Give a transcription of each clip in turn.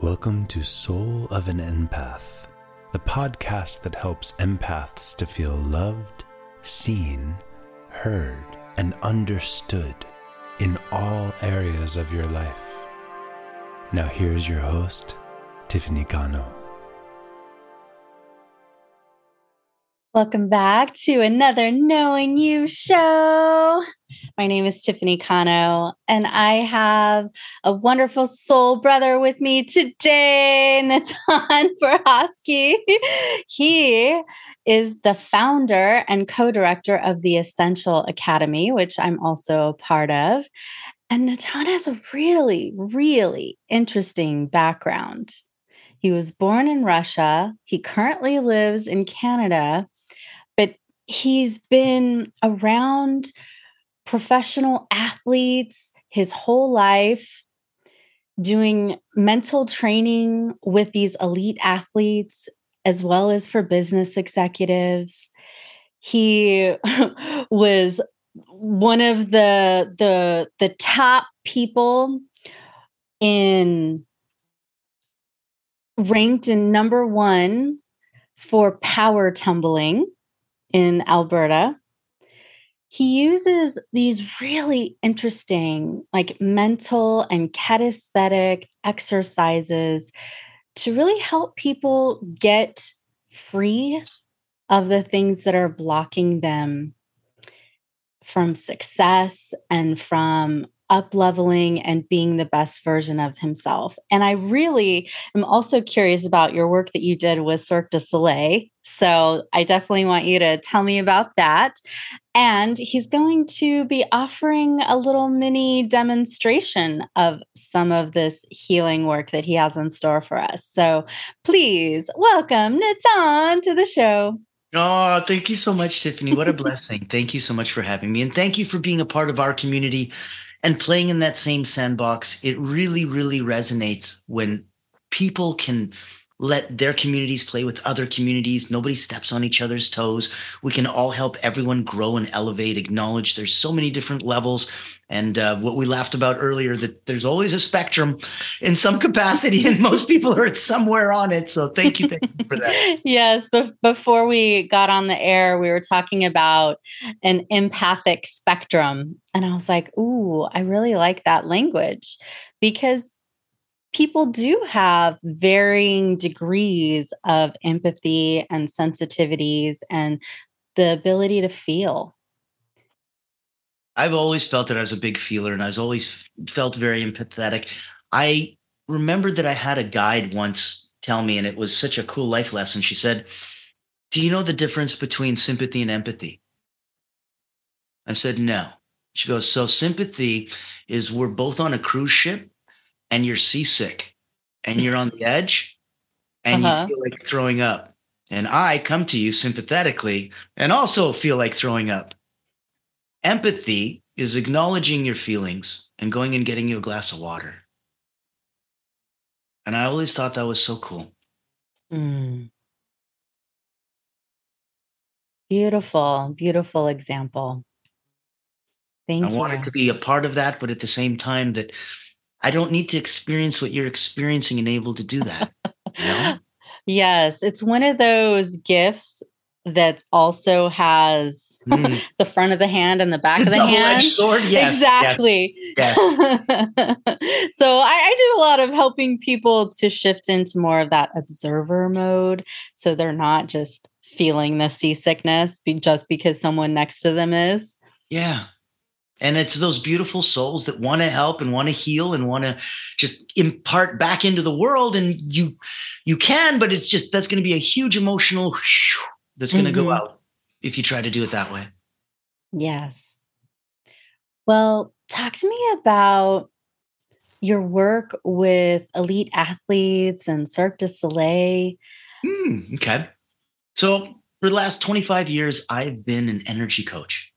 Welcome to Soul of an Empath, the podcast that helps empaths to feel loved, seen, heard, and understood in all areas of your life. Now, here's your host, Tiffany Cano. Welcome back to another Knowing You show. My name is Tiffany Cano, and I have a wonderful soul brother with me today, Natan Verhovsky. He is the founder and co director of the Essential Academy, which I'm also a part of. And Natan has a really, really interesting background. He was born in Russia. He currently lives in Canada he's been around professional athletes his whole life doing mental training with these elite athletes as well as for business executives. He was one of the the the top people in ranked in number 1 for power tumbling in Alberta. He uses these really interesting, like mental and kinesthetic exercises to really help people get free of the things that are blocking them from success and from up leveling and being the best version of himself. And I really am also curious about your work that you did with Cirque du Soleil. So I definitely want you to tell me about that. And he's going to be offering a little mini demonstration of some of this healing work that he has in store for us. So please welcome Natan to the show. Oh, thank you so much, Tiffany. What a blessing. Thank you so much for having me. And thank you for being a part of our community and playing in that same sandbox, it really, really resonates when people can let their communities play with other communities. Nobody steps on each other's toes. We can all help everyone grow and elevate, acknowledge there's so many different levels. And uh, what we laughed about earlier, that there's always a spectrum in some capacity, and most people are somewhere on it. So thank you, thank you for that. yes. But before we got on the air, we were talking about an empathic spectrum. And I was like, ooh, I really like that language because people do have varying degrees of empathy and sensitivities and the ability to feel. I've always felt that I was a big feeler and I was always felt very empathetic. I remember that I had a guide once tell me, and it was such a cool life lesson. She said, Do you know the difference between sympathy and empathy? I said, No. She goes, So sympathy is we're both on a cruise ship and you're seasick and you're on the edge and uh-huh. you feel like throwing up. And I come to you sympathetically and also feel like throwing up. Empathy is acknowledging your feelings and going and getting you a glass of water. And I always thought that was so cool. Mm. Beautiful, beautiful example. Thank I you. I wanted to be a part of that, but at the same time, that I don't need to experience what you're experiencing and able to do that. You know? yes, it's one of those gifts that also has mm. the front of the hand and the back of the hand. Sword, yes, exactly. Yes. yes. so I, I, do a lot of helping people to shift into more of that observer mode, so they're not just feeling the seasickness just because someone next to them is. Yeah, and it's those beautiful souls that want to help and want to heal and want to just impart back into the world and you you can but it's just that's going to be a huge emotional whoosh, that's going to mm-hmm. go out if you try to do it that way yes well talk to me about your work with elite athletes and Cirque du Soleil. Mm, okay. So, for the last 25 years, I've been an energy coach.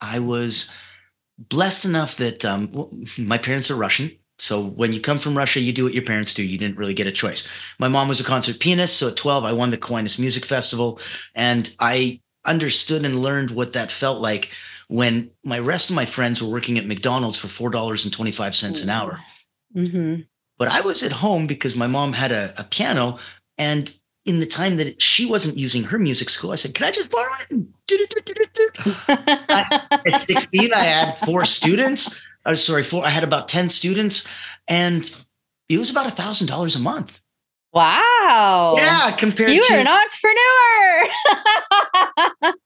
I was blessed enough that um, well, my parents are Russian. So when you come from Russia, you do what your parents do. You didn't really get a choice. My mom was a concert pianist. So at 12, I won the Kiwanis Music Festival. And I understood and learned what that felt like when my rest of my friends were working at McDonald's for $4.25 an hour. Mm-hmm. But I was at home because my mom had a, a piano. And in the time that she wasn't using her music school, I said, Can I just borrow it? I, at 16, I had four students. Oh, sorry, four. I had about 10 students, and it was about a thousand dollars a month. Wow. Yeah, compared to- you to are an entrepreneur.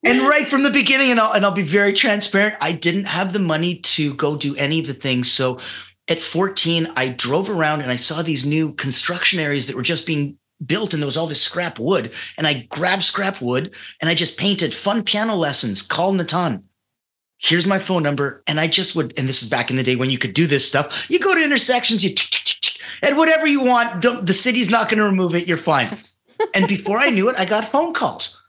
and right from the beginning, and I'll and I'll be very transparent. I didn't have the money to go do any of the things. So at 14, I drove around and I saw these new construction areas that were just being built, and there was all this scrap wood. And I grabbed scrap wood and I just painted fun piano lessons. Call Natan. Here's my phone number. And I just would, and this is back in the day when you could do this stuff. You go to intersections, you and whatever you want. The city's not going to remove it. You're fine. and before I knew it, I got phone calls.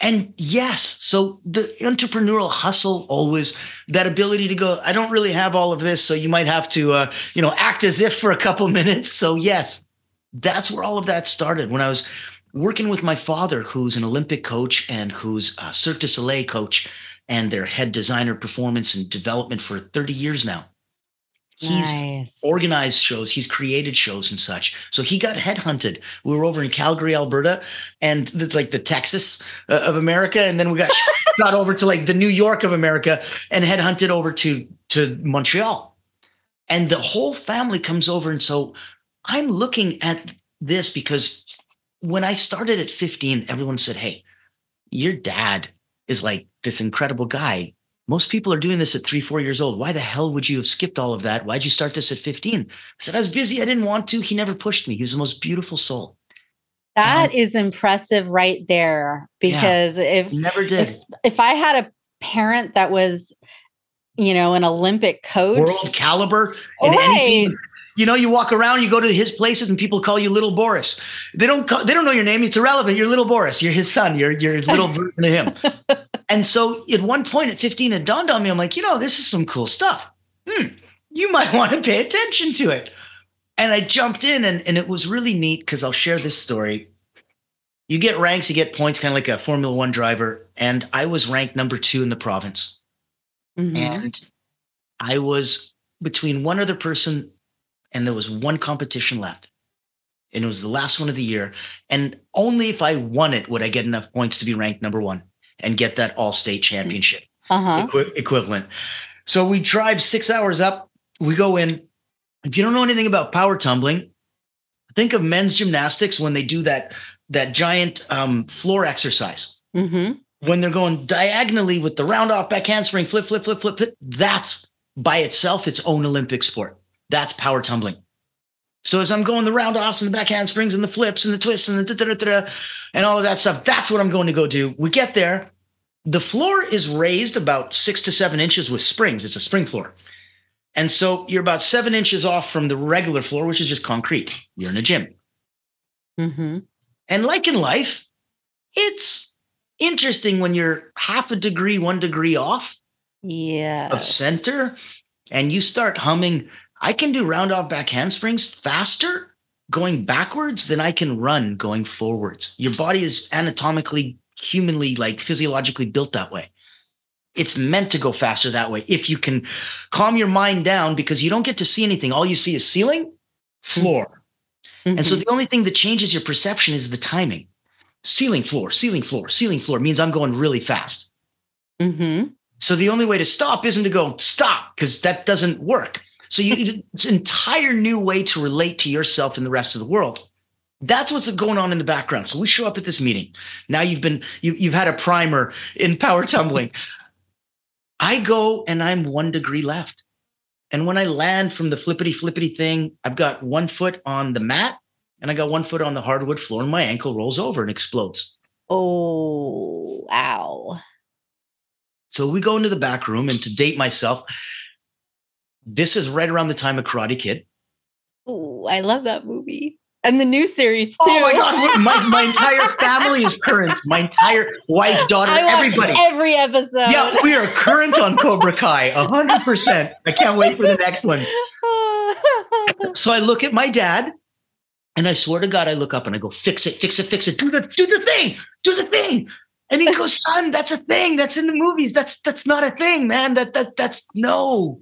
And yes, so the entrepreneurial hustle always that ability to go. I don't really have all of this, so you might have to, uh, you know, act as if for a couple minutes. So yes, that's where all of that started. When I was working with my father, who's an Olympic coach and who's a Cirque du Soleil coach and their head designer performance and development for 30 years now. He's nice. organized shows, he's created shows and such. So he got headhunted. We were over in Calgary, Alberta, and it's like the Texas uh, of America. And then we got got over to like the New York of America and headhunted over to to Montreal. And the whole family comes over. And so I'm looking at this because when I started at 15, everyone said, Hey, your dad is like this incredible guy. Most people are doing this at three, four years old. Why the hell would you have skipped all of that? Why'd you start this at 15? I said, I was busy. I didn't want to. He never pushed me. He was the most beautiful soul. That And- is impressive right there. Because if never did. if, if I had a parent that was, you know, an Olympic coach, World caliber and Right. anything. You know, you walk around, you go to his places, and people call you Little Boris. They don't call, they don't know your name. It's irrelevant. You're Little Boris. You're his son. You're you're little version of him. And so, at one point at 15, it dawned on me. I'm like, you know, this is some cool stuff. Hmm, you might want to pay attention to it. And I jumped in, and and it was really neat because I'll share this story. You get ranks, you get points, kind of like a Formula One driver. And I was ranked number two in the province Mhm. and I was between one other person, and there was one competition left. And it was the last one of the year. And only if I won it would I get enough points to be ranked number one and get that all state championship uh-huh. equi- equivalent. So we drive six hours up. We go in. If you don't know anything about power tumbling, think of men's gymnastics when they do that that giant um, floor exercise hmm when they're going diagonally with the round off back handspring, flip, flip, flip, flip, flip, that's by itself its own Olympic sport. That's power tumbling. So as I'm going the round offs and the back handsprings and the flips and the twists and the da, da, da, and all of that stuff, that's what I'm going to go do. We get there. The floor is raised about six to seven inches with springs. It's a spring floor. And so you're about seven inches off from the regular floor, which is just concrete. You're in a gym. hmm And like in life, it's interesting when you're half a degree, one degree off Yeah. of center and you start humming. I can do round off back handsprings faster going backwards than I can run going forwards. Your body is anatomically, humanly, like physiologically built that way. It's meant to go faster that way. If you can calm your mind down because you don't get to see anything, all you see is ceiling, floor. And so Mhm. the only thing that changes your perception is the timing. Ceiling, floor, ceiling, floor, ceiling, floor means I'm going really fast. Mhm. So the only way to stop isn't to go stop because that doesn't work. So you it's an entire new way to relate to yourself and the rest of the world. That's what's going on in the background. So we show up at this meeting. Now you've been you, you've had a primer in power tumbling. I go and I'm one degree left. And when I land from the flippity flippity thing, I've got one foot on the mat and I got one foot on the hardwood floor, and my ankle rolls over and explodes. Oh, ow. So we go into the back room, and to date myself, this is right around the time of Karate Kid. Oh, I love that movie. And the new series too. Oh my God, my, my entire family is current. My entire wife, daughter, everybody. every episode. Yeah, we are current on Cobra Kai, 100%. I can't wait for the next ones. So I look at my dad, and I swear to God, I look up and I go, fix it, fix it, fix it, do the, do the thing, do the thing. And he goes, son, that's a thing. That's in the movies. That's that's not a thing, man. That that that's no.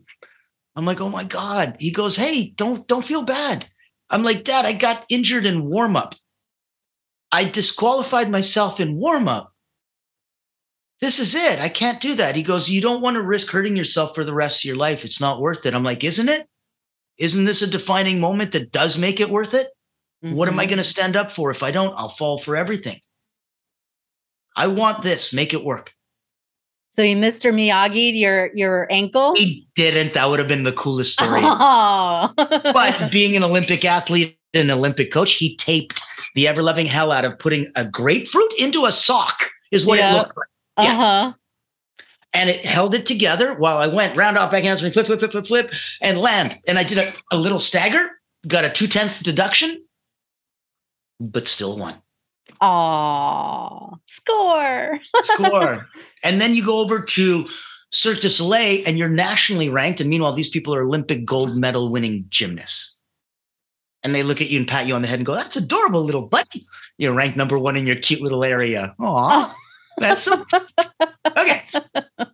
I'm like, oh my God. He goes, hey, don't don't feel bad. I'm like, Dad, I got injured in warm up. I disqualified myself in warm up. This is it. I can't do that. He goes, You don't want to risk hurting yourself for the rest of your life. It's not worth it. I'm like, Isn't it? Isn't this a defining moment that does make it worth it? Mm-hmm. What am I mm-hmm. going to stand up for? If I don't, I'll fall for everything. I want this. Make it work. So he Mr. Miyagi your your ankle? He didn't. That would have been the coolest story. Oh. but being an Olympic athlete and an Olympic coach, he taped the ever loving hell out of putting a grapefruit into a sock, is what yeah. it looked like. Yeah. Uh-huh. And it held it together while I went round off back handspring, flip, flip, flip, flip, flip, and land. And I did a, a little stagger, got a two tenths deduction, but still won. Oh, score. score. And then you go over to Cirque du Soleil and you're nationally ranked. And meanwhile, these people are Olympic gold medal winning gymnasts. And they look at you and pat you on the head and go, That's adorable, little buddy. You're ranked number one in your cute little area. Aw. Oh. That's so okay.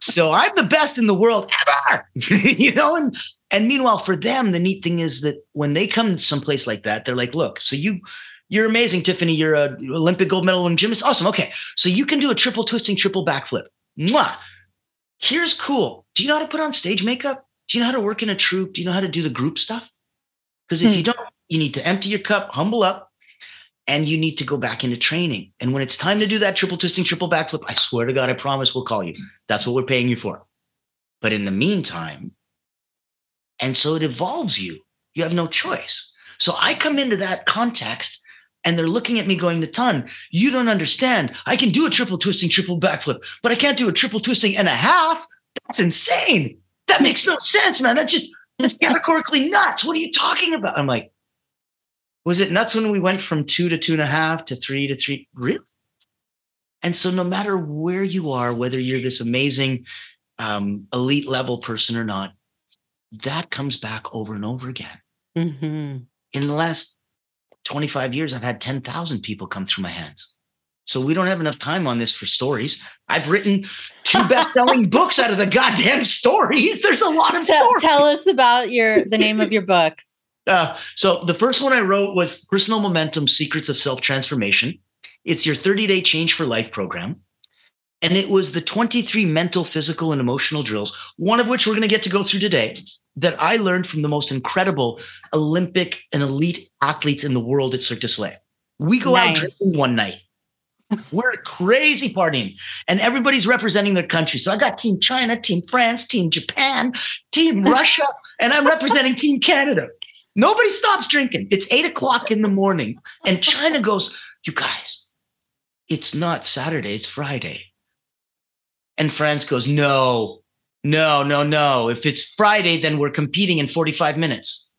So I'm the best in the world ever, you know. And and meanwhile, for them, the neat thing is that when they come to someplace like that, they're like, "Look, so you you're amazing, Tiffany. You're a Olympic gold medal in gymnast. Awesome. Okay. So you can do a triple twisting, triple backflip. Mwah. Here's cool. Do you know how to put on stage makeup? Do you know how to work in a troupe? Do you know how to do the group stuff? Because if hmm. you don't, you need to empty your cup, humble up, and you need to go back into training. And when it's time to do that triple twisting, triple backflip, I swear to God, I promise we'll call you. That's what we're paying you for. But in the meantime, and so it evolves you. You have no choice. So I come into that context and they're looking at me going, Natan, you don't understand. I can do a triple twisting, triple backflip, but I can't do a triple twisting and a half. That's insane. That makes no sense, man. That's just, that's categorically nuts. What are you talking about? I'm like, was it nuts when we went from two to two and a half to three to three? Really? And so, no matter where you are, whether you're this amazing um, elite level person or not, that comes back over and over again. Mm-hmm. In the last 25 years, I've had 10,000 people come through my hands. So we don't have enough time on this for stories. I've written two best-selling books out of the goddamn stories. There's a lot of tell, stories. Tell us about your the name of your books. Uh, so the first one I wrote was Personal Momentum: Secrets of Self Transformation. It's your 30-day change for life program. And it was the 23 mental, physical, and emotional drills, one of which we're going to get to go through today that I learned from the most incredible Olympic and elite athletes in the world at Cirque du Soleil. We go nice. out drinking one night. We're crazy partying, and everybody's representing their country. So I got Team China, Team France, Team Japan, Team Russia, and I'm representing Team Canada. Nobody stops drinking. It's eight o'clock in the morning, and China goes, You guys, it's not Saturday, it's Friday. And France goes, No, no, no, no. If it's Friday, then we're competing in 45 minutes.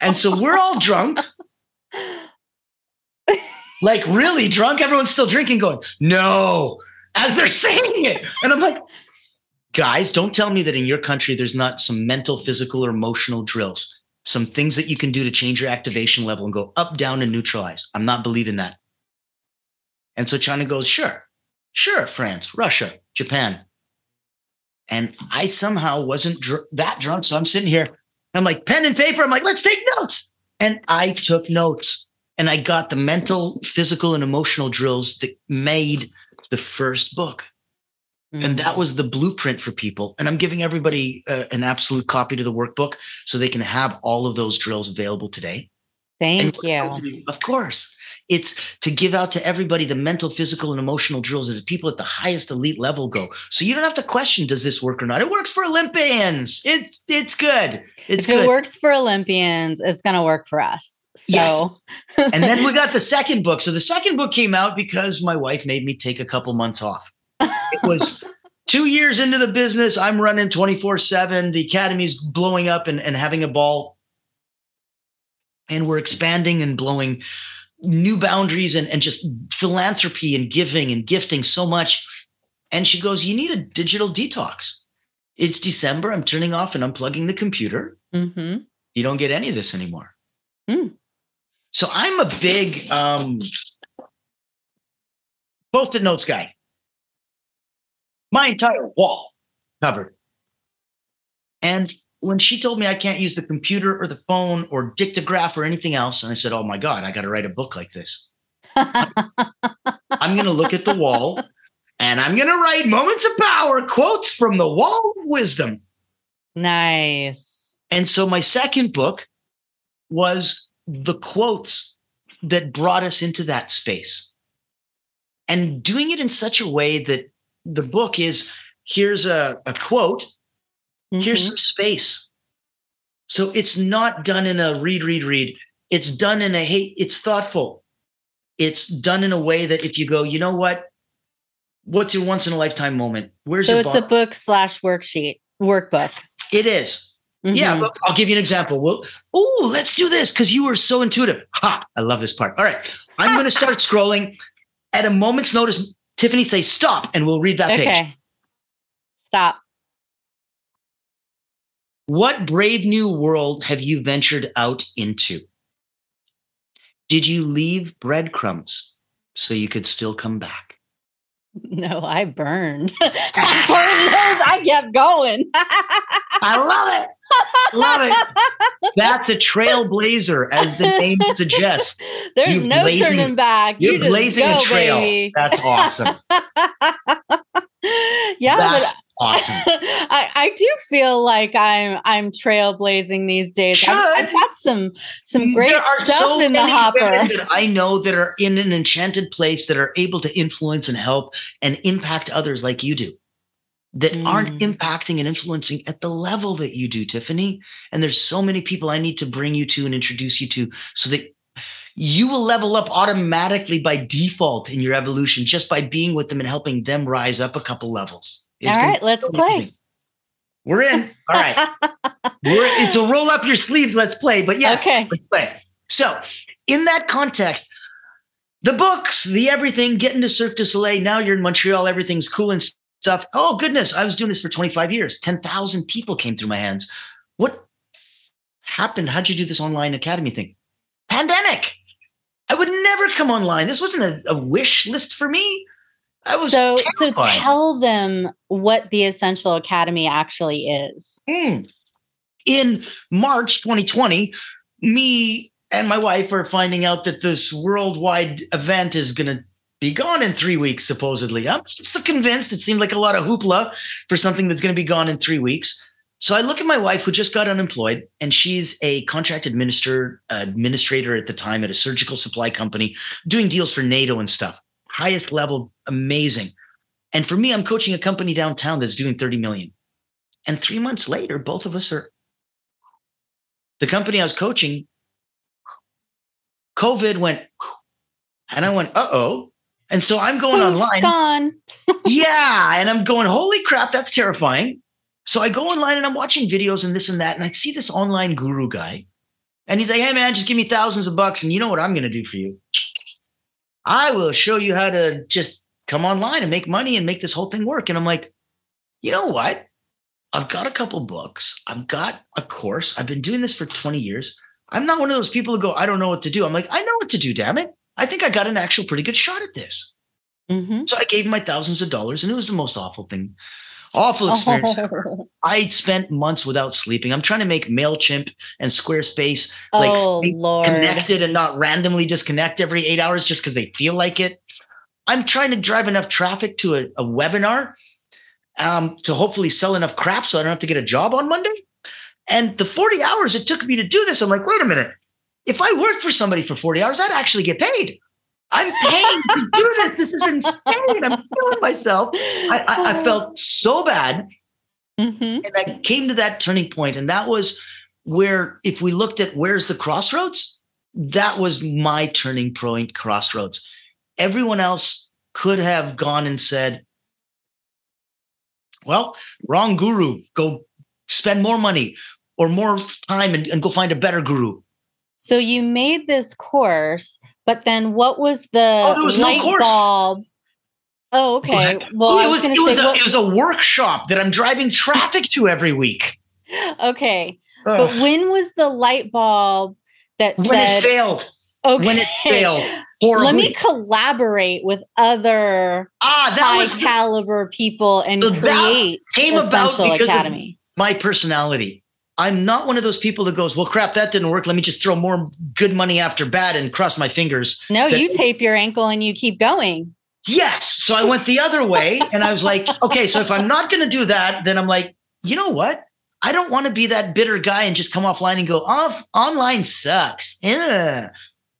and so we're all drunk. Like really drunk. Everyone's still drinking, going, no, as they're saying it. And I'm like, guys, don't tell me that in your country there's not some mental, physical, or emotional drills, some things that you can do to change your activation level and go up, down, and neutralize. I'm not believing that. And so China goes, sure. Sure, France, Russia, Japan. And I somehow wasn't dr- that drunk. So I'm sitting here. I'm like, pen and paper. I'm like, let's take notes. And I took notes and I got the mental, physical, and emotional drills that made the first book. Mm-hmm. And that was the blueprint for people. And I'm giving everybody uh, an absolute copy to the workbook so they can have all of those drills available today. Thank and you. Of course. It's to give out to everybody the mental, physical, and emotional drills that people at the highest elite level go. So you don't have to question, does this work or not? It works for Olympians. It's it's good. It's if good. it works for Olympians, it's gonna work for us. So. Yes. and then we got the second book. So the second book came out because my wife made me take a couple months off. It was two years into the business. I'm running 24 7. The academy's blowing up and, and having a ball. And we're expanding and blowing new boundaries and, and just philanthropy and giving and gifting so much. And she goes, You need a digital detox. It's December. I'm turning off and unplugging the computer. Mm-hmm. You don't get any of this anymore. Mm. So I'm a big um, post it notes guy. My entire wall covered. And when she told me I can't use the computer or the phone or dictograph or anything else, and I said, "Oh my God, I got to write a book like this." I'm going to look at the wall and I'm going to write moments of power quotes from the wall of wisdom. Nice. And so my second book was the quotes that brought us into that space and doing it in such a way that the book is here's a, a quote, mm-hmm. here's some space. So it's not done in a read, read, read. It's done in a hey, it's thoughtful. It's done in a way that if you go, you know what? What's your once in a lifetime moment? Where's so your it's a book slash worksheet workbook. It is. Mm-hmm. Yeah, but I'll give you an example. Well, oh, let's do this because you were so intuitive. Ha! I love this part. All right, I'm going to start scrolling. At a moment's notice, Tiffany say stop, and we'll read that okay. page. Stop. What brave new world have you ventured out into? Did you leave breadcrumbs so you could still come back? No, I burned. I burned those. I kept going. I love it. Love it. That's a trailblazer, as the name suggests. There's you're no blazing, turning back. You're you blazing go, a trail. Baby. That's awesome. yeah, That's but awesome. I, I do feel like I'm I'm trailblazing these days. I've, I've, got some some great stuff so in the hopper that I know that are in an enchanted place that are able to influence and help and impact others like you do. That mm. aren't impacting and influencing at the level that you do, Tiffany. And there's so many people I need to bring you to and introduce you to so that you will level up automatically by default in your evolution just by being with them and helping them rise up a couple levels. It's All right, let's play. We're in. All right. We're, it's a roll up your sleeves. Let's play. But yes, okay. let's play. So, in that context, the books, the everything, getting to Cirque du Soleil. Now you're in Montreal. Everything's cool and stuff. Oh, goodness. I was doing this for 25 years. 10,000 people came through my hands. What happened? How'd you do this online academy thing? Pandemic. I would never come online. This wasn't a, a wish list for me. I was so terrified. so tell them what the Essential Academy actually is. Mm. In March 2020, me and my wife are finding out that this worldwide event is going to be gone in three weeks, supposedly. I'm so convinced. It seemed like a lot of hoopla for something that's going to be gone in three weeks. So I look at my wife, who just got unemployed, and she's a contract administrator, administrator at the time at a surgical supply company, doing deals for NATO and stuff highest level, amazing. And for me, I'm coaching a company downtown that's doing 30 million. And three months later, both of us are the company I was coaching. COVID went, and I went, uh oh. And so I'm going online. Gone. yeah. And I'm going, holy crap, that's terrifying. So I go online and I'm watching videos and this and that. And I see this online guru guy. And he's like, hey, man, just give me thousands of bucks. And you know what I'm going to do for you? I will show you how to just come online and make money and make this whole thing work. And I'm like, you know what? I've got a couple books. I've got a course. I've been doing this for 20 years. I'm not one of those people who go, I don't know what to do. I'm like, I know what to do, damn it. I think I got an actual pretty good shot at this. Mm-hmm. So I gave him my thousands of dollars, and it was the most awful thing awful experience. Oh. I spent months without sleeping. I'm trying to make MailChimp and Squarespace like oh, connected and not randomly disconnect every eight hours just because they feel like it. I'm trying to drive enough traffic to a, a webinar um, to hopefully sell enough crap so I don't have to get a job on Monday. And the 40 hours it took me to do this, I'm like, wait a minute. If I worked for somebody for 40 hours, I'd actually get paid. I'm paying to do this. This is insane. I'm killing myself. I, I, I felt so bad. Mm-hmm. And I came to that turning point, and that was where, if we looked at where's the crossroads, that was my turning point crossroads. Everyone else could have gone and said, well, wrong guru, go spend more money or more time and, and go find a better guru. So you made this course but then what was the oh, was light no bulb? Oh, okay. Well, it was, was it, was say, a, what- it was a workshop that I'm driving traffic to every week. Okay. Ugh. But when was the light bulb that when said, it failed? Okay. When it failed. Horribly. Let me collaborate with other ah, that high was caliber people and so create came about because Academy. my personality. I'm not one of those people that goes, well, crap, that didn't work. Let me just throw more good money after bad and cross my fingers. No, that- you tape your ankle and you keep going. Yes. So I went the other way and I was like, okay, so if I'm not going to do that, then I'm like, you know what? I don't want to be that bitter guy and just come offline and go, off online sucks. Yeah.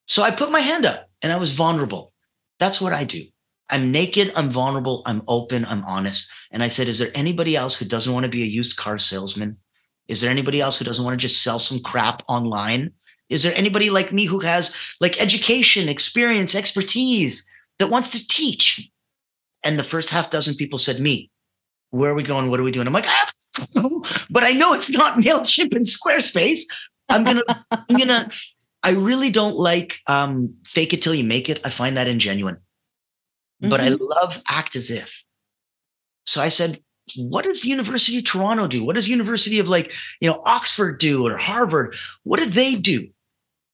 So I put my hand up and I was vulnerable. That's what I do. I'm naked, I'm vulnerable, I'm open, I'm honest. And I said, is there anybody else who doesn't want to be a used car salesman? Is there anybody else who doesn't want to just sell some crap online? Is there anybody like me who has like education, experience, expertise that wants to teach? And the first half dozen people said, Me. Where are we going? What are we doing? I'm like, know, but I know it's not MailChimp and Squarespace. I'm gonna, I'm gonna, I really don't like um fake it till you make it. I find that ingenuine. But I love act as if. So I said, what does the University of Toronto do? What does University of like, you know, Oxford do or Harvard? What do they do?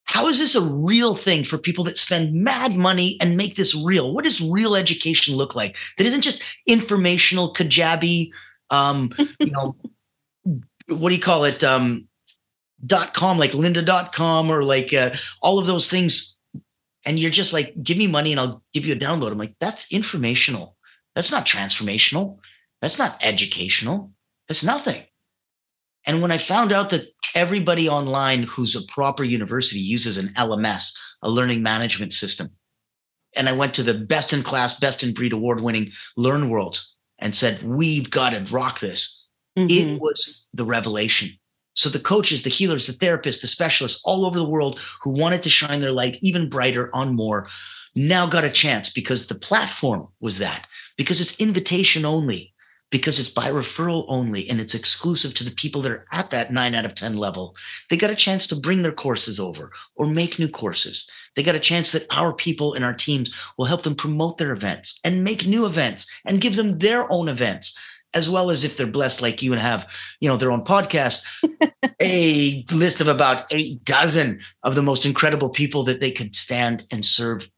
How is this a real thing for people that spend mad money and make this real? What does real education look like? That isn't just informational, kajabi, um, you know, what do you call it? Um, dot com, like lynda.com or like uh, all of those things. And you're just like, give me money and I'll give you a download. I'm like, that's informational. That's not transformational. That's not educational. That's nothing. And when I found out that everybody online who's a proper university uses an LMS, a learning management system, and I went to the best in class, best in breed award winning Learn Worlds and said, we've got to rock this. Mhm. It was the revelation. So the coaches, the healers, the therapists, the specialists all over the world who wanted to shine their light even brighter on more now got a chance because the platform was that, because it's invitation only, because it's by referral only, and it's exclusive to the people that are at that nine out of 10 level. They got a chance to bring their courses over or make new courses. They got a chance that our people and our teams will help them promote their events and make new events and give them their own events as well as if they're blessed like you and have you know their own podcast a list of about eight dozen of the most incredible people that they could stand and serve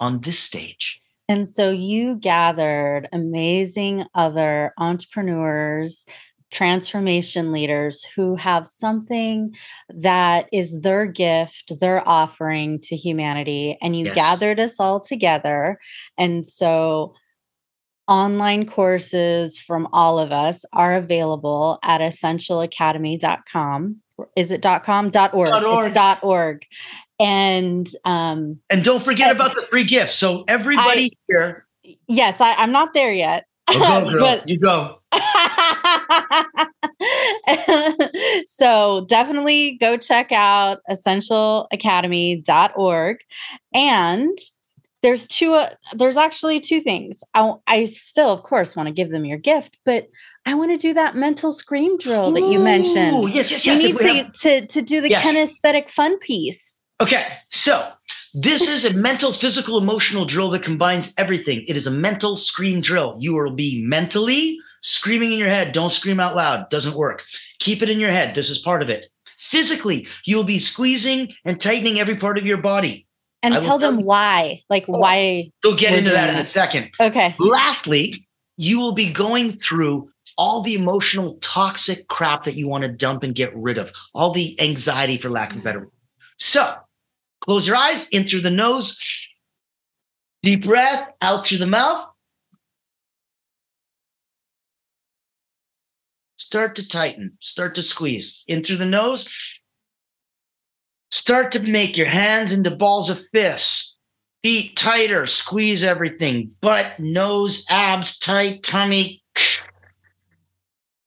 on this stage And so you gathered amazing other entrepreneurs, transformation leaders who have something that is their gift, their offering to humanity, and you Yes. gathered us all together. And so online courses from all of us are available at essentialacademy.com. Is it .com? .org. Dot org. It's .org. And um and don't forget And- about the free gift. so everybody here yes, I, I'm not there yet. oh, go, girl. but you go so definitely go check out essentialacademy.org and there's two uh, there's actually two things I, I still of course want to give them your gift but i want to do that mental scream drill that you Ooh, mentioned yes yes we yes need to, have- to to do the Yes. kinesthetic fun piece Okay, so this is a mental, physical, emotional drill that combines everything. It is a mental scream drill. You will be mentally screaming in your head. Don't scream out loud, doesn't work. Keep it in your head. This is part of it. Physically, you'll be squeezing and tightening every part of your body. and I tell them tell why like Oh. why We'll get into that in a second. okay Lastly, you will be going through all the emotional, toxic crap that you want to dump and get rid of, all the anxiety, for lack of better word. So close your eyes in through the nose, deep breath out through the mouth. Start to tighten, start to squeeze in through the nose. Start to make your hands into balls of fists feet tighter, squeeze everything, butt, nose, abs tight, tummy.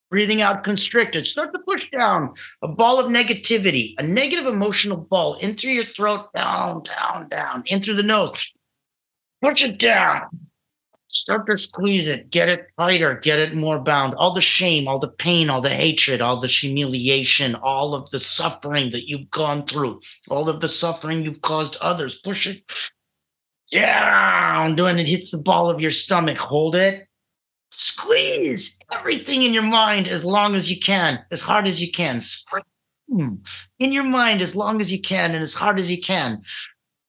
Breathing out constricted. Start to push down a ball of negativity, a negative emotional ball in through your throat, down, down, down, in through the nose. Push it down. Start to squeeze it, get it tighter, get it more bound. All the shame, all the pain, all the hatred, all the humiliation, all of the suffering that you've gone through, all of the suffering you've caused others. Push it down when it hits the ball of your stomach. Hold it squeeze everything in your mind as long as you can, as hard as you can. Scream in your mind as long as you can and as hard as you can.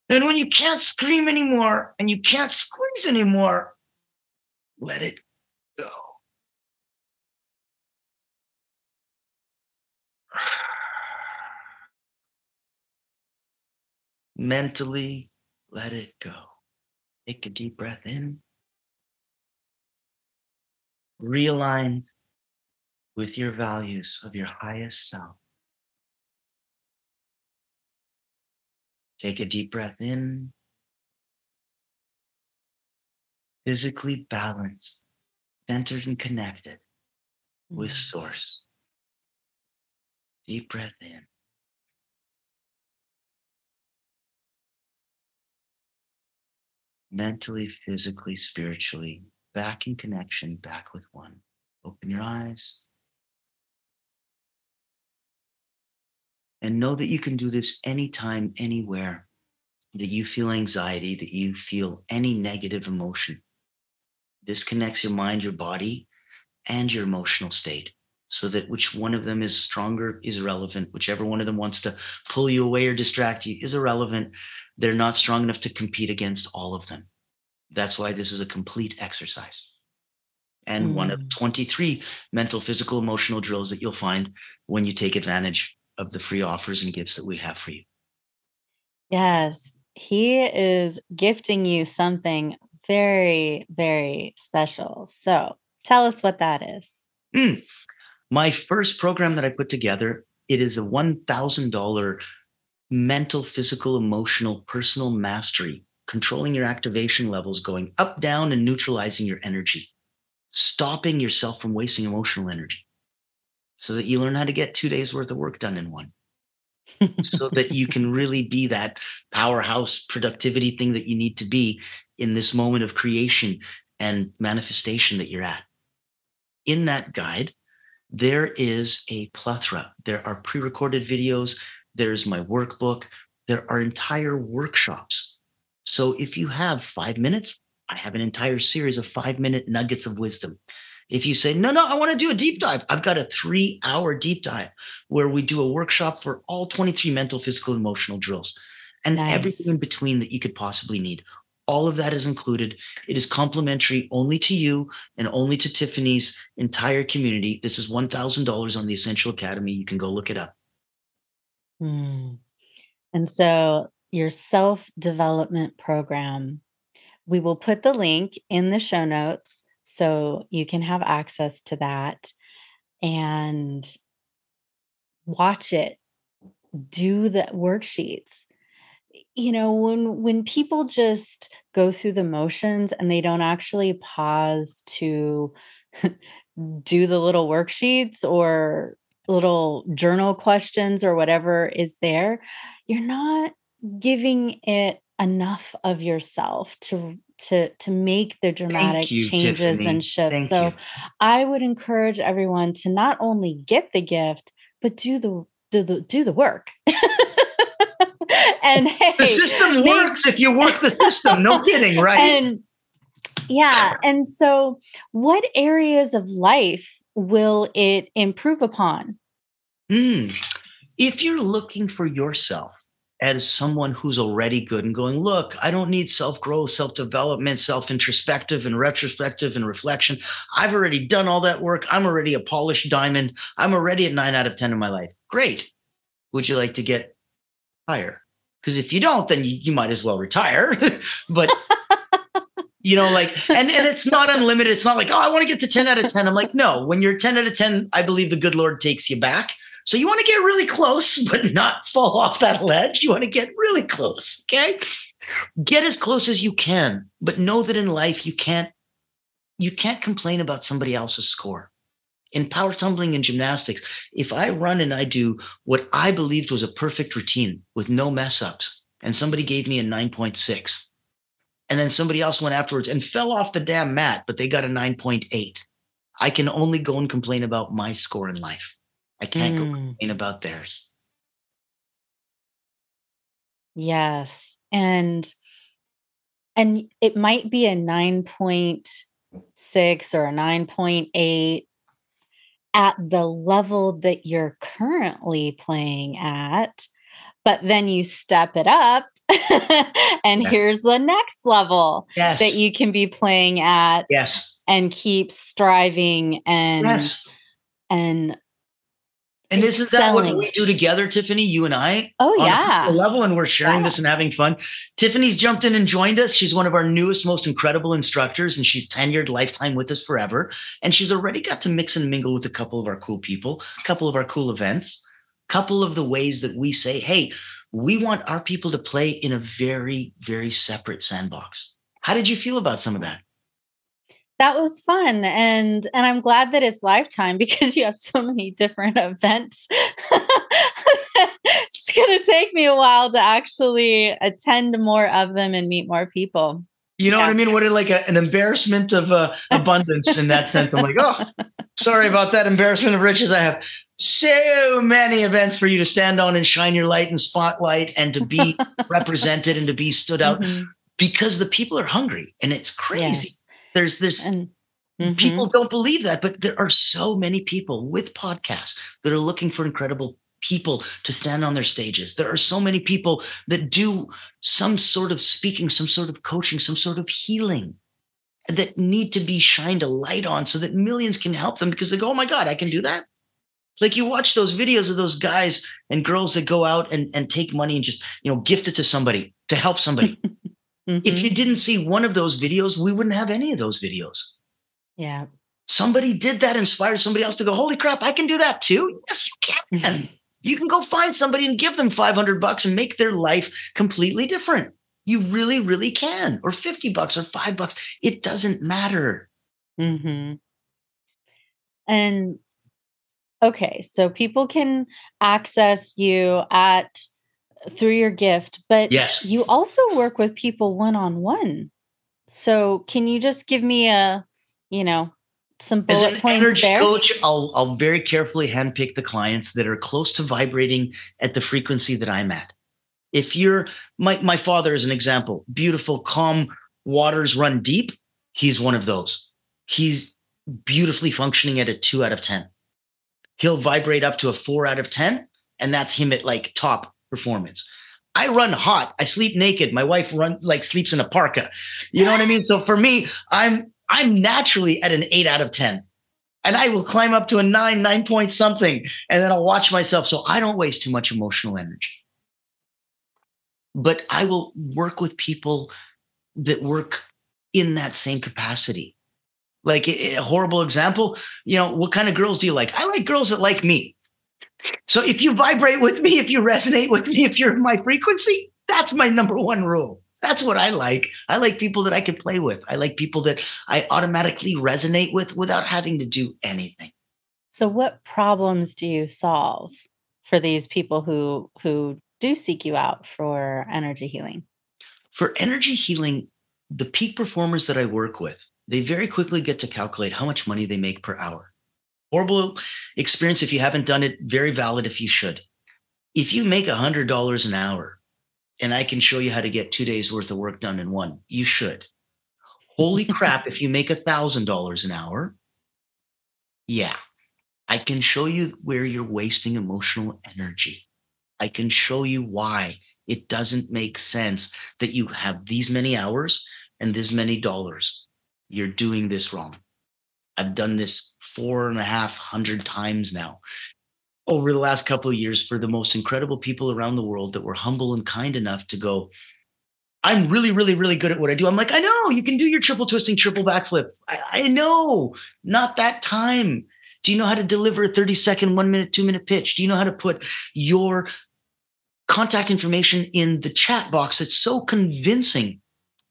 And when you can't scream anymore and you can't squeeze anymore, let it go. Mentally, let it go. Take a deep breath in Realigned with your values of your highest self. Take a deep breath in. Physically balanced, centered, and connected with Mm. Source. Deep breath in. Mentally, physically, spiritually, back in connection, back with one. Open your eyes. And know that you can do this anytime, anywhere that you feel anxiety, that you feel any negative emotion. This connects your mind, your body, and your emotional state so that which one of them is stronger is irrelevant. Whichever one of them wants to pull you away or distract you is irrelevant. They're not strong enough to compete against all of them. That's why this is a complete exercise. And one of 23 mental, physical, emotional drills that you'll find when you take advantage of the free offers and gifts that we have for you. Yes, he is gifting you something very, very special. So tell us what that is. Mm. My first program that I put together, it is a $1,000 mental, physical, emotional, personal mastery, controlling your activation levels, going up, down, and neutralizing your energy, stopping yourself from wasting emotional energy so that you learn how to get two days worth of work done in one. so that you can really be that powerhouse productivity thing that you need to be in this moment of creation and manifestation that you're at. In that guide, there is a plethora. There are pre recorded videos, there's my workbook, there are entire workshops. So if you have five minutes, I have an entire series of five minute nuggets of wisdom. If you say, no, no, I want to do a deep dive, I've got a three hour deep dive where we do a workshop for all 23 mental, physical, emotional drills and Nice. everything in between that you could possibly need. All of that is included. It is complimentary only to you and only to Tiffany's entire community. This is $1,000 on the Essential Academy. You can go look it up. Hmm. And so, your self development program, we will put the link in the show notes so you can have access to that and watch it, do the worksheets. You know, when when people just go through the motions and they don't actually pause to do the little worksheets or little journal questions or whatever is there, you're not giving it enough of yourself to to to make the dramatic you, changes Tiffany. and shifts. Thank so you. I would encourage everyone to not only get the gift, but do the do the do the work. and hey, The system make- works if you work the system. No kidding, right? and yeah, and so what areas of life will it improve upon? Mm. If you're looking for yourself as someone who's already good and going, look, I don't need self growth, self development, self introspective and retrospective and reflection. I've already done all that work. I'm already a polished diamond. I'm already at nine out of 10 in my life. Great. Would you like to get higher? Because if you don't, then you, you might as well retire. but you know, like, and, and it's not unlimited. It's not like, oh, I want to get to 10 out of 10. I'm like, no, when you're 10 out of 10, I believe the good Lord takes you back. So you want to get really close, but not fall off that ledge. You want to get really close. Okay. Get as close as you can, but know that in life you can't you can't complain about somebody else's score. In power tumbling and gymnastics, if I run and I do what I believed was a perfect routine with no mess ups, and somebody gave me a 9.6, and then somebody else went afterwards and fell off the damn mat, but they got a 9.8, I can only go and complain about my score in life. I can't Mm, complain about theirs. yes. And and it might be a 9.6 or a 9.8 at the level that you're currently playing at, but then you step it up and Yes. here's the next level Yes. that you can be playing at yes. and keep striving and Yes. and And isn't that what we do together, Tiffany? You and I? Oh, yeah. level, and we're sharing yeah. this and having fun. Tiffany's jumped in and joined us. She's one of our newest, most incredible instructors, and she's tenured lifetime with us forever. And she's already got to mix and mingle with a couple of our cool people, a couple of our cool events, a couple of the ways that we say, hey, we want our people to play in a very, very separate sandbox. How did you feel about some of that? That was fun and and i'm glad that it's lifetime because you have so many different events. It's going to take me a while to actually attend more of them and meet more people. You know yeah. what i mean? What like a, an embarrassment of uh, abundance in that sense. I'm like oh sorry about that embarrassment of riches. I have so many events for you to stand on and shine your light and spotlight and to be represented and to be stood out mm-hmm. because the people are hungry and it's crazy. yes there's this and, mm-hmm. people don't believe that, but there are so many people with podcasts that are looking for incredible people to stand on their stages. There are so many people that do some sort of speaking, some sort of coaching, some sort of healing that need to be shined a light on so that millions can help them because they go, oh my God, I can do that. Like you watch those videos of those guys and girls that go out and, and take money and just, you know, gift it to somebody to help somebody. Mm-hmm. If you didn't see one of those videos, we wouldn't have any of those videos. Yeah. Somebody did that, inspired somebody else to go, holy crap, I can do that too. Yes, you can. you can go find somebody and give them 500 bucks and make their life completely different. You really, really can. Or 50 bucks or five bucks. It doesn't matter. Mm-hmm. And okay, so people can access you at through your gift, but yes. you also work with people one on one. So can you just give me a, you know, some bullet As an points energy there? coach, I'll I'll very carefully handpick the clients that are close to vibrating at the frequency that I'm at. If you're my my father is an example, beautiful, calm waters run deep. He's one of those. He's beautifully functioning at a two out of 10. He'll vibrate up to a four out of 10, and that's him at like top performance. I run hot. I sleep naked. My wife run like sleeps in a parka. You know what I mean? So for me, I'm I'm naturally at an 8 out of 10. And I will climb up to a 9, 9 point something and then I'll watch myself so I don't waste too much emotional energy. But I will work with people that work in that same capacity. Like a horrible example, you know, what kind of girls do you like? I like girls that like me. So if you vibrate with me, if you resonate with me, if you're my frequency, that's my number one rule. That's what I like. I like people that I can play with. I like people that I automatically resonate with without having to do anything. So what problems do you solve for these people who who do seek you out for energy healing? For energy healing, the peak performers that I work with, they very quickly get to calculate how much money they make per hour horrible experience if you haven't done it very valid if you should. If you make a hundred dollars an hour and i can show you how to get two days worth of work done in one you should. Holy crap if you make a thousand dollars an hour yeah i can show you where you're wasting emotional energy. I can show you why it doesn't make sense that you have these many hours and this many dollars. You're doing this wrong i've done this four and a half hundred times now over the last couple of years for the most incredible people around the world that were humble and kind enough to go, I'm really, really, really good at what I do. I'm like, I know you can do your triple twisting, triple backflip. I, I know, not that time. Do you know how to deliver a 30 second, one minute, two minute pitch? Do you know how to put your contact information in the chat box It's so convincing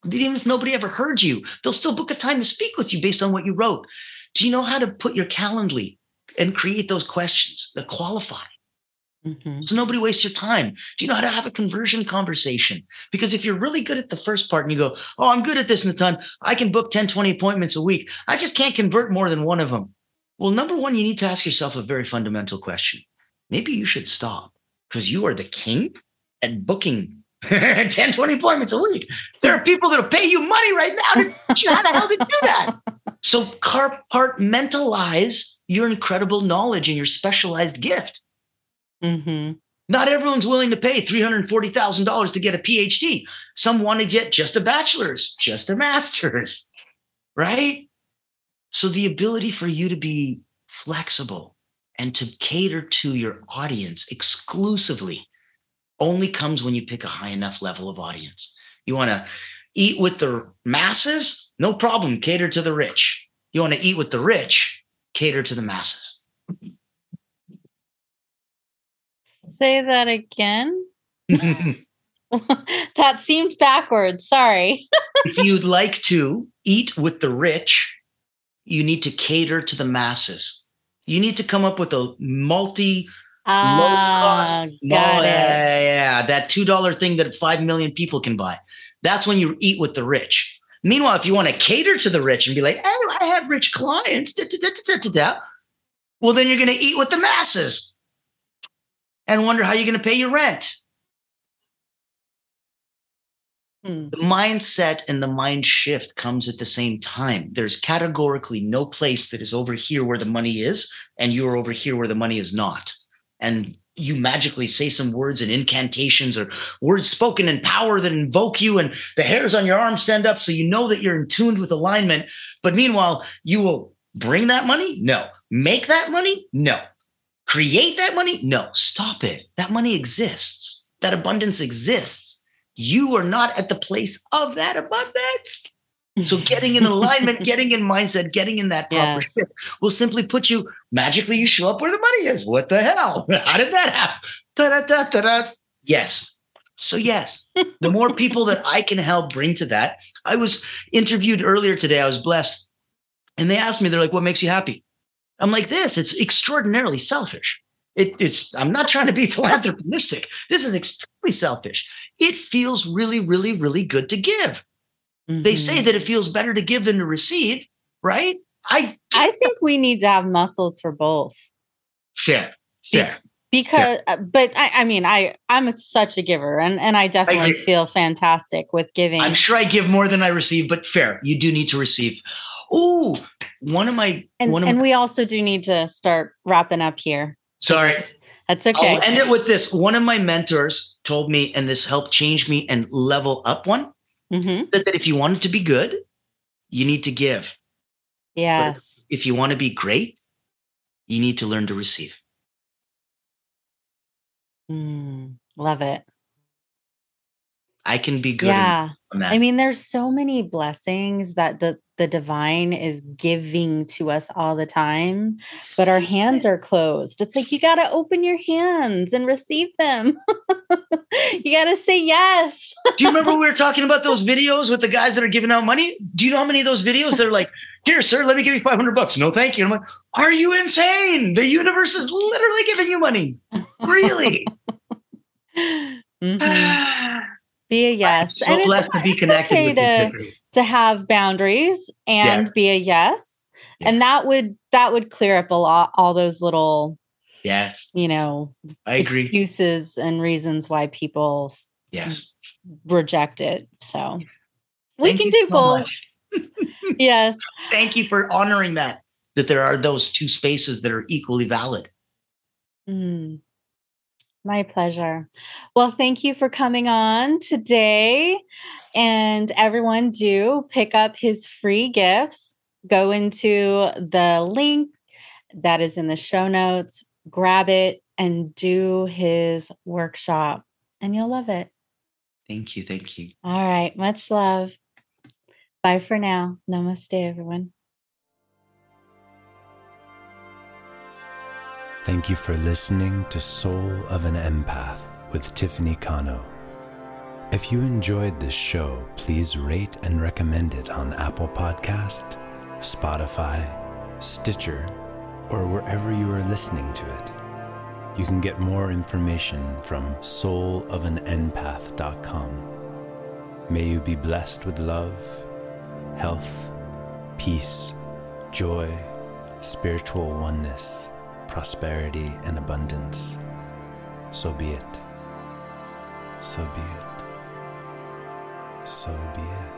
that even if nobody ever heard you, they'll still book a time to speak with you based on what you wrote? Do you know how to put your Calendly and create those questions that qualify? Mm-hmm. So nobody wastes your time. Do you know how to have a conversion conversation? Because if you're really good at the first part and you go, Oh, I'm good at this, Natan, I can book 10, 20 appointments a week. I just can't convert more than one of them. Well, number one, you need to ask yourself a very fundamental question. Maybe you should stop because you are the king at booking 10, 20 appointments a week. There are people that'll pay you money right now to teach you how the hell to do that. So compartmentalize your incredible knowledge and your specialized gift. Mm-hmm. Not everyone's willing to pay $340,000 to get a PhD. Some want to get just a bachelor's, just a master's, right? So the ability for you to be flexible and to cater to your audience exclusively only comes when you pick a high enough level of audience. You want to eat with the masses? No problem, cater to the rich. You want to eat with the rich? Cater to the masses. Say that again. that seemed backwards. Sorry. if you'd like to eat with the rich, you need to cater to the masses. You need to come up with a multi Ah, low cost. got oh, yeah, yeah, that two dollar thing that five million people can buy. That's when you eat with the rich. Meanwhile, if you want to cater to the rich and be like, "Oh, I have rich clients," da, da, da, well, then you're going to eat with the masses and wonder how you're going to pay your rent. Hmm. The mindset and the mind shift comes at the same time. There's categorically no place that is over here where the money is, and you are over here where the money is not. And you magically say some words and incantations or words spoken in power that invoke you, and the hairs on your arm stand up so you know that you're in tuned with alignment. But meanwhile, you will bring that money? No. Make that money? No. Create that money? No. Stop it. That money exists, that abundance exists you are not at the place of that abundance. So getting in alignment, getting in mindset, getting in that proper Yes. shift will simply put you magically you show up where the money is. What the hell? How did that happen? Da-da-da-da-da. Yes. So yes, the more people that I can help bring to that. I was interviewed earlier today. I was blessed. And they asked me, they're like, what makes you happy? I'm like, this, it's extraordinarily selfish. It, it's I'm not trying to be philanthropistic. This is extremely selfish. It feels really, really, really good to give. They say that it feels better to give than to receive, right? I I think we need to have muscles for both. fair, fair. because uh, but I, I mean i i'm such a giver and and i definitely agree. feel fantastic with giving I'm sure I give more than I receive, but fair. You do need to receive. Oh, one of my and, one of and my, we also do need to start wrapping up here sorry. that's okay I'll end it with this. One of my mentors told me, and this helped change me and level up one, hmm that, that if you want it to be good, you need to give. yes. If you want to be great, you need to learn to receive. Mm, love it. I can be good yeah. i mean there's so many blessings that the the divine is giving to us all the time but our hands are closed it's like you got to open your hands and receive them you got to say yes Do you remember we were talking about those videos with the guys that are giving out money? Do you know how many of those videos they're like, here, sir, let me give you 500 bucks. No, thank you. And I'm like, are you insane? The universe is literally giving you money. Really? Mhm. Be a yes. So and it's, blessed to be connected okay with to, to have boundaries and Yes. be a yes. And that would that would clear up a lot all those little, Yes, you know, I agree. excuses and reasons why people Yes. reject it. So we Thank can do so both. Yes. Thank you for honoring that, that there are those two spaces that are equally valid. Mm. My pleasure. Well, thank you for coming on today. And everyone, do pick up his free gifts. Go into the link that is in the show notes, grab it, and do his workshop, and you'll love it. Thank you. Thank you. All right. Much love. Bye for now. Namaste, everyone. Thank you for listening to Soul of an Empath with Tiffany Kano. If you enjoyed this show, please rate and recommend it on Apple Podcast, Spotify, Stitcher, or wherever you are listening to it. You can get more information from soulofanempath.com. May you be blessed with love, health, peace, joy, spiritual oneness, prosperity, and abundance. So be it. So be it. So be it.